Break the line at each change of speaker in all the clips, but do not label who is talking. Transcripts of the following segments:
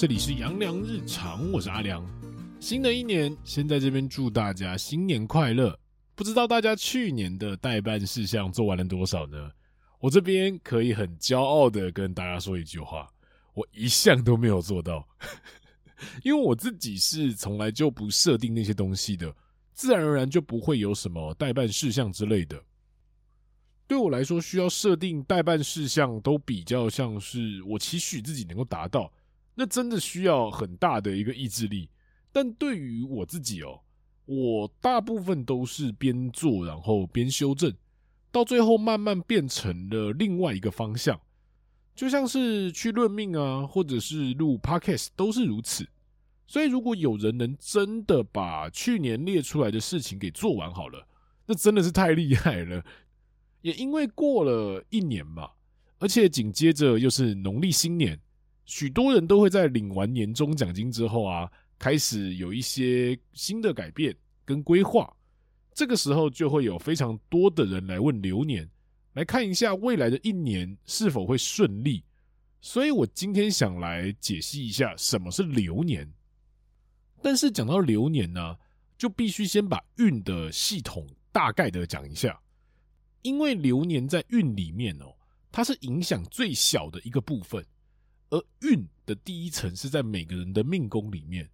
这里是杨良日常，我是阿良。新的一年，先在这边祝大家新年快乐。不知道大家去年的待办事项做完了多少呢？我这边可以很骄傲的跟大家说一句话：我一项都没有做到，因为我自己是从来就不设定那些东西的，自然而然就不会有什么待办事项之类的。对我来说，需要设定待办事项都比较像是我期许自己能够达到。那真的需要很大的一个意志力，但对于我自己哦，我大部分都是边做然后边修正，到最后慢慢变成了另外一个方向，就像是去论命啊，或者是录 Podcast 都是如此。所以如果有人能真的把去年列出来的事情给做完好了，那真的是太厉害了。也因为过了一年嘛，而且紧接着又是农历新年。许多人都会在领完年终奖金之后啊，开始有一些新的改变跟规划。这个时候就会有非常多的人来问流年，来看一下未来的一年是否会顺利。所以我今天想来解析一下什么是流年。但是讲到流年呢，就必须先把运的系统大概的讲一下，因为流年在运里面哦，它是影响最小的一个部分。而运的第一层是在每个人的命宫里面，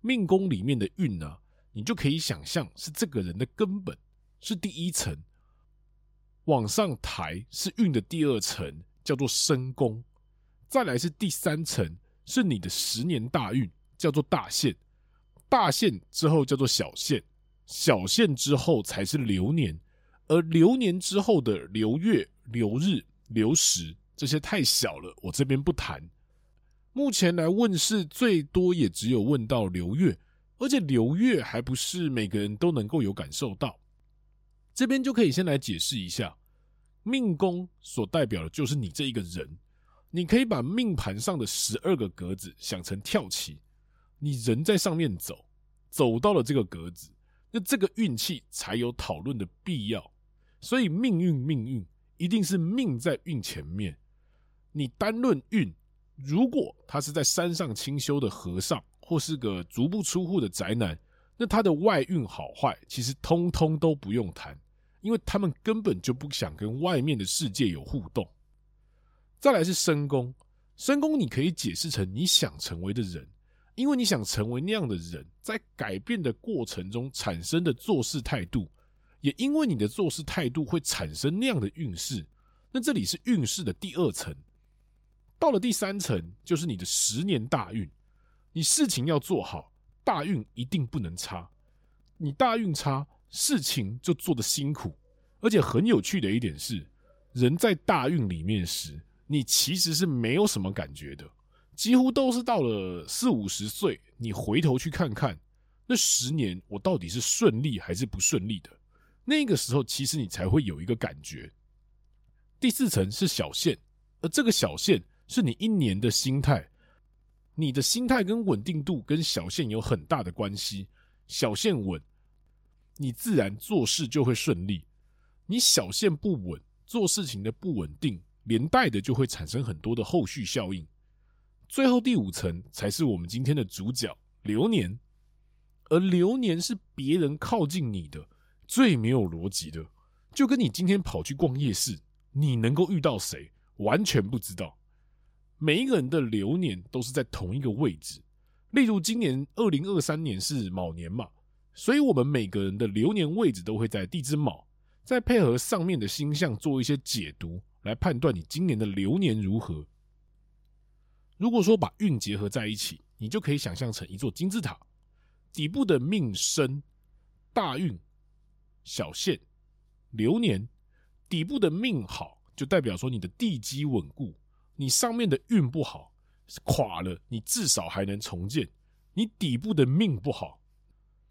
命宫里面的运呢，你就可以想象是这个人的根本，是第一层。往上抬是运的第二层，叫做身宫。再来是第三层，是你的十年大运，叫做大限。大限之后叫做小限，小限之后才是流年，而流年之后的流月、流日、流时这些太小了，我这边不谈。目前来问事最多也只有问到流月，而且流月还不是每个人都能够有感受到。这边就可以先来解释一下，命宫所代表的就是你这一个人。你可以把命盘上的十二个格子想成跳棋，你人在上面走，走到了这个格子，那这个运气才有讨论的必要。所以命运命运一定是命在运前面，你单论运。如果他是在山上清修的和尚，或是个足不出户的宅男，那他的外运好坏其实通通都不用谈，因为他们根本就不想跟外面的世界有互动。再来是身宫，身宫你可以解释成你想成为的人，因为你想成为那样的人，在改变的过程中产生的做事态度，也因为你的做事态度会产生那样的运势。那这里是运势的第二层。到了第三层，就是你的十年大运。你事情要做好，大运一定不能差。你大运差，事情就做得辛苦。而且很有趣的一点是，人在大运里面时，你其实是没有什么感觉的，几乎都是到了四五十岁，你回头去看看，那十年我到底是顺利还是不顺利的。那个时候，其实你才会有一个感觉。第四层是小线，而这个小线。是你一年的心态，你的心态跟稳定度跟小线有很大的关系。小线稳，你自然做事就会顺利；你小线不稳，做事情的不稳定，连带的就会产生很多的后续效应。最后第五层才是我们今天的主角——流年，而流年是别人靠近你的最没有逻辑的，就跟你今天跑去逛夜市，你能够遇到谁，完全不知道。每一个人的流年都是在同一个位置，例如今年二零二三年是卯年嘛，所以我们每个人的流年位置都会在地支卯，再配合上面的星象做一些解读，来判断你今年的流年如何。如果说把运结合在一起，你就可以想象成一座金字塔，底部的命生、大运、小限、流年，底部的命好，就代表说你的地基稳固。你上面的运不好，垮了，你至少还能重建。你底部的命不好，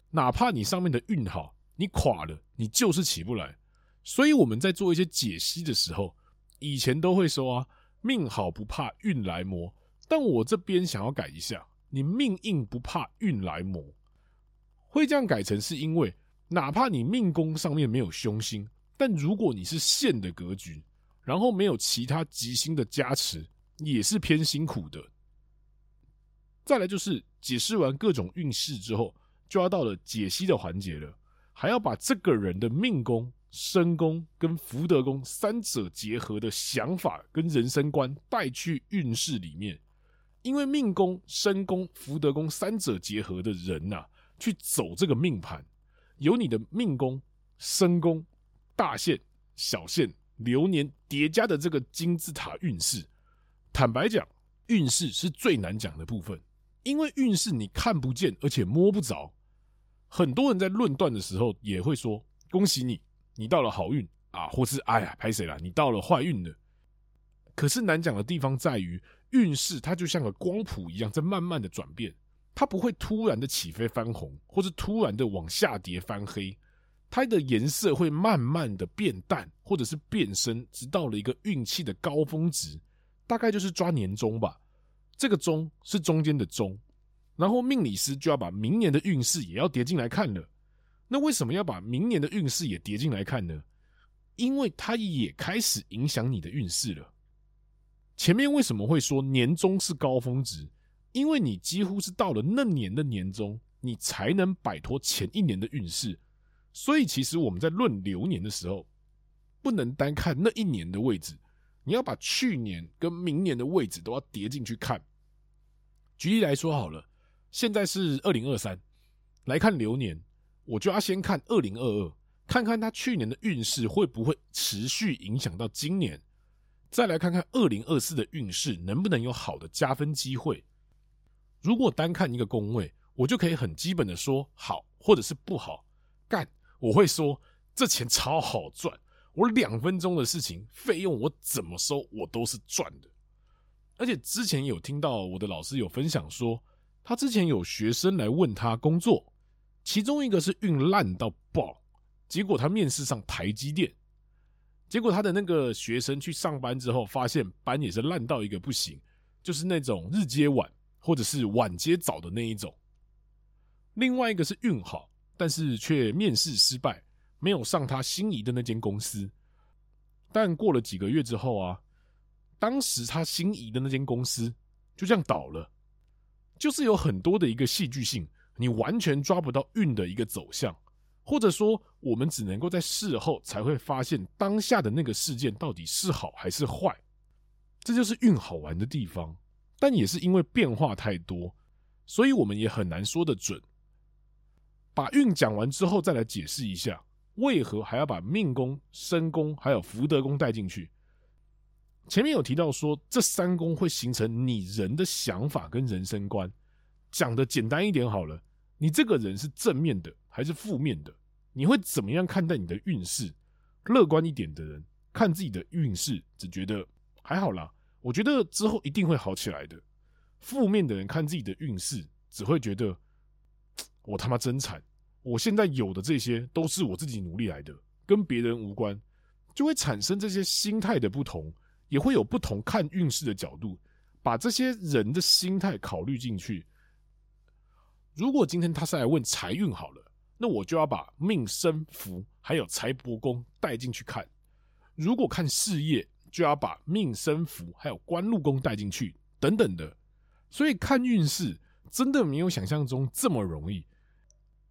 哪怕你上面的运好，你垮了，你就是起不来。所以我们在做一些解析的时候，以前都会说啊，命好不怕运来磨。但我这边想要改一下，你命硬不怕运来磨。会这样改成是因为，哪怕你命宫上面没有凶星，但如果你是线的格局。然后没有其他吉星的加持，也是偏辛苦的。再来就是解释完各种运势之后，就要到了解析的环节了，还要把这个人的命宫、身宫跟福德宫三者结合的想法跟人生观带去运势里面。因为命宫、身宫、福德宫三者结合的人呐、去走这个命盘，有你的命宫、身宫、大限、小限、流年叠加的这个金字塔运势。坦白讲，运势是最难讲的部分，因为运势你看不见，而且摸不着。很多人在论断的时候也会说：“恭喜你，你到了好运啊！”或是“哎呀，拍谁了？你到了坏运了。”可是难讲的地方在于。运势它就像个光谱一样，在慢慢的转变，它不会突然的起飞翻红，或是突然的往下跌翻黑，它的颜色会慢慢的变淡，或者是变身，直到了一个运气的高峰值，大概就是抓年终吧。这个终是中间的终，然后命理师就要把明年的运势也要叠进来看了。那为什么要把明年的运势也叠进来看呢？因为它也开始影响你的运势了。前面为什么会说年终是高峰值？因为你几乎是到了那年的年终，你才能摆脱前一年的运势。所以，其实我们在论流年的时候，不能单看那一年的位置，你要把去年跟明年的位置都要叠进去看。举例来说好了，现在是二零二三，来看流年，我就要先看二零二二，看看他去年的运势会不会持续影响到今年。再来看看二零二四的运势能不能有好的加分机会。如果单看一个宫位，我就可以很基本的说好或者是不好。干，我会说这钱超好赚，我两分钟的事情费用我怎么收我都是赚的。而且之前有听到我的老师有分享说，他之前有学生来问他工作，其中一个是运烂到爆，结果他面试上台积电。结果他的那个学生去上班之后，发现班也是烂到一个不行，就是那种日接晚或者是晚接早的那一种。另外一个是运好，但是却面试失败，没有上他心仪的那间公司。但过了几个月之后啊，当时他心仪的那间公司就这样倒了，就是有很多的一个戏剧性，你完全抓不到运的一个走向。或者说，我们只能够在事后才会发现当下的那个事件到底是好还是坏，这就是运好玩的地方。但也是因为变化太多，所以我们也很难说得准。把运讲完之后，再来解释一下，为何还要把命宫、身宫还有福德宫带进去？前面有提到说，这三宫会形成你人的想法跟人生观。讲的简单一点好了，你这个人是正面的还是负面的？你会怎么样看待你的运势？乐观一点的人看自己的运势，只觉得还好啦。我觉得之后一定会好起来的。负面的人看自己的运势，只会觉得我他妈真惨。我现在有的这些都是我自己努力来的，跟别人无关，就会产生这些心态的不同，也会有不同看运势的角度，把这些人的心态考虑进去。如果今天他是来问财运好了。那我就要把命生福还有财帛宫带进去看。如果看事业，就要把命生福还有官禄宫带进去，等等的。所以看运势真的没有想象中这么容易，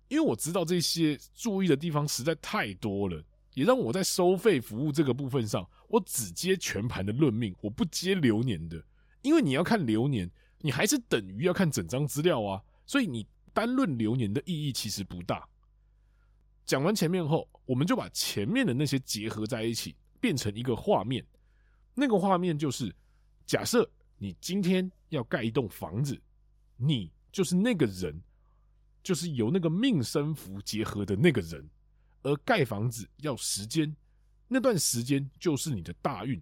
因为我知道这些注意的地方实在太多了，也让我在收费服务这个部分上，我只接全盘的论命，我不接流年的。因为你要看流年，你还是等于要看整张资料啊，所以你单论流年的意义其实不大。讲完前面后，我们就把前面的那些结合在一起，变成一个画面。那个画面就是：假设你今天要盖一栋房子，你就是那个人，就是由那个命生福结合的那个人。而盖房子要时间，那段时间就是你的大运。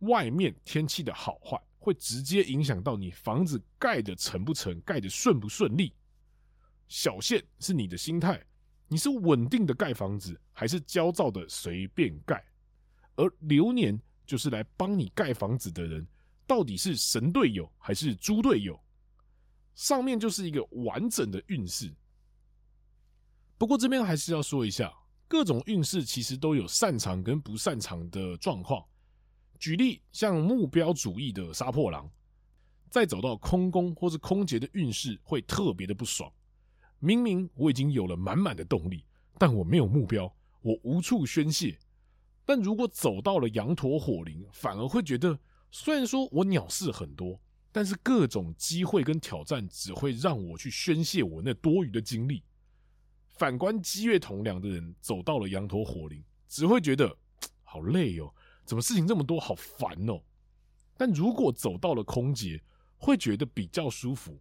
外面天气的好坏，会直接影响到你房子盖的成不成，盖的顺不顺利。小限是你的心态。你是稳定的盖房子，还是焦躁的随便盖？而流年就是来帮你盖房子的人，到底是神队友还是猪队友？上面就是一个完整的运势。不过这边还是要说一下，各种运势其实都有擅长跟不擅长的状况。举例，像目标主义的杀破狼，在走到空宫或是空劫的运势会特别的不爽。明明我已经有了满满的动力，但我没有目标，我无处宣泄。但如果走到了羊驼火灵，反而会觉得，虽然说我鸟事很多，但是各种机会跟挑战只会让我去宣泄我那多余的精力。反观积月同梁的人走到了羊驼火灵，只会觉得好累哦，怎么事情这么多，好烦哦。但如果走到了空劫，会觉得比较舒服，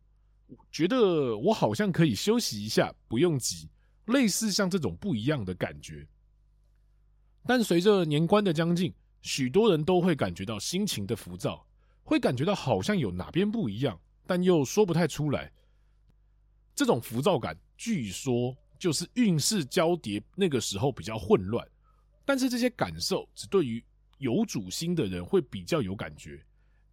觉得我好像可以休息一下，不用急，类似像这种不一样的感觉。但随着年关的将近，许多人都会感觉到心情的浮躁，会感觉到好像有哪边不一样，但又说不太出来。这种浮躁感，据说就是运势交叠那个时候比较混乱。但是这些感受只对于有主星的人会比较有感觉，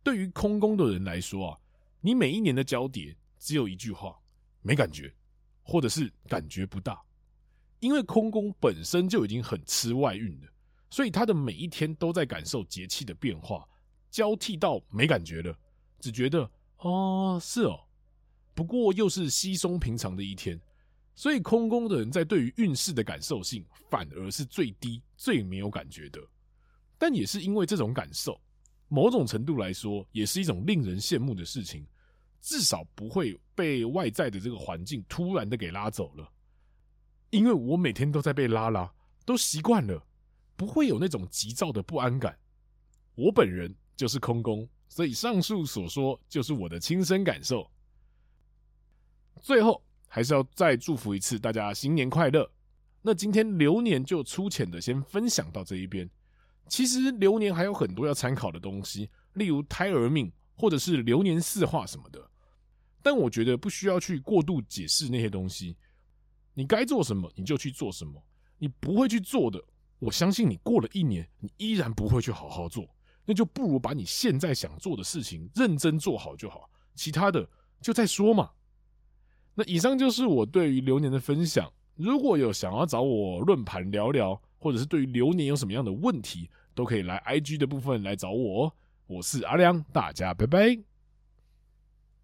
对于空宫的人来说啊，你每一年的交叠只有一句话：没感觉，或者是感觉不大。因为空宫本身就已经很吃外运了，所以他的每一天都在感受节气的变化，交替到没感觉了，只觉得哦，是哦，不过又是稀松平常的一天，所以空宫的人在对于运势的感受性反而是最低、最没有感觉的。但也是因为这种感受，某种程度来说，也是一种令人羡慕的事情，至少不会被外在的这个环境突然的给拉走了。因为我每天都在被拉拉，都习惯了，不会有那种急躁的不安感。我本人就是空宫，所以上述所说就是我的亲身感受。最后还是要再祝福一次大家新年快乐。那今天流年就粗浅的先分享到这一边。其实流年还有很多要参考的东西，例如胎儿命或者是流年四化什么的。但我觉得不需要去过度解释那些东西。你该做什么，你就去做什么。你不会去做的，我相信你过了一年，你依然不会去好好做。那就不如把你现在想做的事情认真做好就好，其他的就再说嘛。那以上就是我对于流年的分享。如果有想要找我论盘聊聊，或者是对于流年有什么样的问题，都可以来 IG 的部分来找我哦。我是阿亮，大家拜拜。